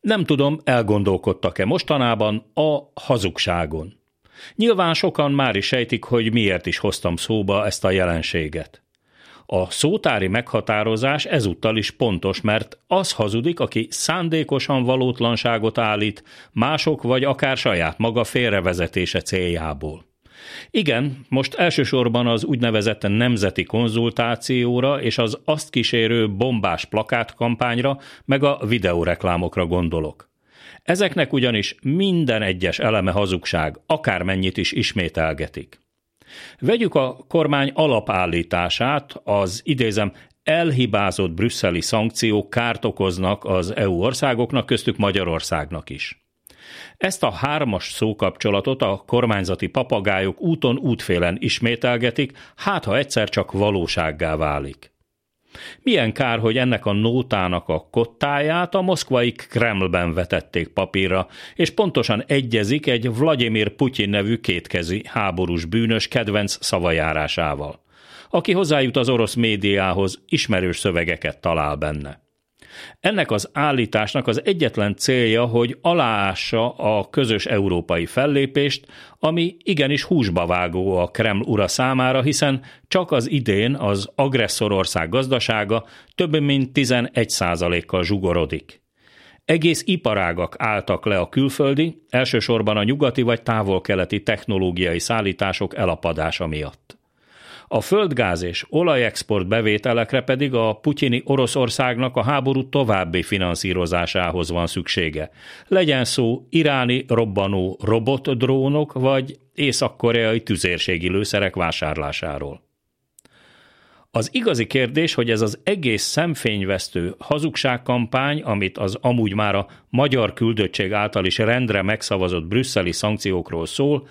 Nem tudom, elgondolkodtak-e mostanában a hazugságon. Nyilván sokan már is sejtik, hogy miért is hoztam szóba ezt a jelenséget. A szótári meghatározás ezúttal is pontos, mert az hazudik, aki szándékosan valótlanságot állít, mások vagy akár saját maga félrevezetése céljából. Igen, most elsősorban az úgynevezett nemzeti konzultációra és az azt kísérő bombás plakátkampányra, meg a videóreklámokra gondolok. Ezeknek ugyanis minden egyes eleme hazugság, akármennyit is ismételgetik. Vegyük a kormány alapállítását, az idézem elhibázott brüsszeli szankciók kárt okoznak az EU országoknak, köztük Magyarországnak is. Ezt a hármas szókapcsolatot a kormányzati papagájok úton útfélen ismételgetik, hát ha egyszer csak valósággá válik. Milyen kár, hogy ennek a nótának a kottáját a moszkvai Kremlben vetették papírra, és pontosan egyezik egy Vladimir Putyin nevű kétkezi háborús bűnös kedvenc szavajárásával, aki hozzájut az orosz médiához, ismerős szövegeket talál benne. Ennek az állításnak az egyetlen célja, hogy aláássa a közös európai fellépést, ami igenis húsba vágó a Kreml ura számára, hiszen csak az idén az agresszorország gazdasága több mint 11% kal zsugorodik. Egész iparágak álltak le a külföldi, elsősorban a nyugati vagy távol-keleti technológiai szállítások elapadása miatt. A földgáz és olajexport bevételekre pedig a putyini Oroszországnak a háború további finanszírozásához van szüksége. Legyen szó iráni robbanó robotdrónok vagy észak-koreai tüzérségi lőszerek vásárlásáról. Az igazi kérdés, hogy ez az egész szemfényvesztő hazugságkampány, amit az amúgy már a magyar küldöttség által is rendre megszavazott brüsszeli szankciókról szól,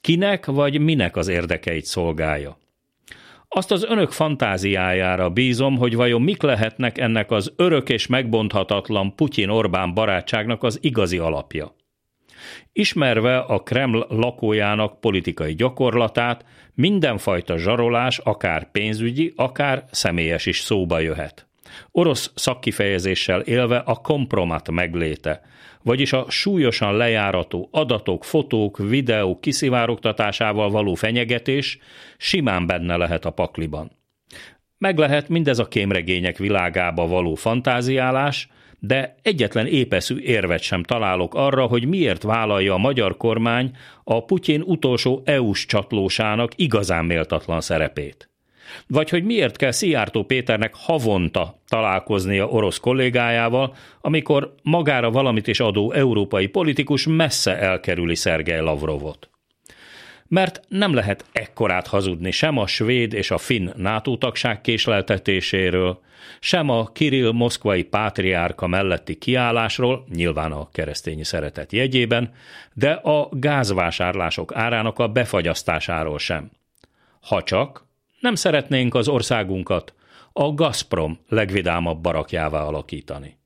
kinek vagy minek az érdekeit szolgálja. Azt az önök fantáziájára bízom, hogy vajon mik lehetnek ennek az örök és megbonthatatlan Putyin-Orbán barátságnak az igazi alapja. Ismerve a Kreml lakójának politikai gyakorlatát, mindenfajta zsarolás, akár pénzügyi, akár személyes is szóba jöhet. Orosz szakkifejezéssel élve a kompromat megléte, vagyis a súlyosan lejárató adatok, fotók, videók kiszivárogtatásával való fenyegetés simán benne lehet a pakliban. Meg lehet mindez a kémregények világába való fantáziálás, de egyetlen épeszű érvet sem találok arra, hogy miért vállalja a magyar kormány a Putyin utolsó EU-s csatlósának igazán méltatlan szerepét. Vagy hogy miért kell Szijjártó Péternek havonta találkoznia orosz kollégájával, amikor magára valamit is adó európai politikus messze elkerüli Szergej Lavrovot. Mert nem lehet ekkorát hazudni sem a svéd és a finn NATO tagság késleltetéséről, sem a Kirill moszkvai pátriárka melletti kiállásról, nyilván a keresztényi szeretet jegyében, de a gázvásárlások árának a befagyasztásáról sem. Ha csak nem szeretnénk az országunkat a Gazprom legvidámabb barakjává alakítani.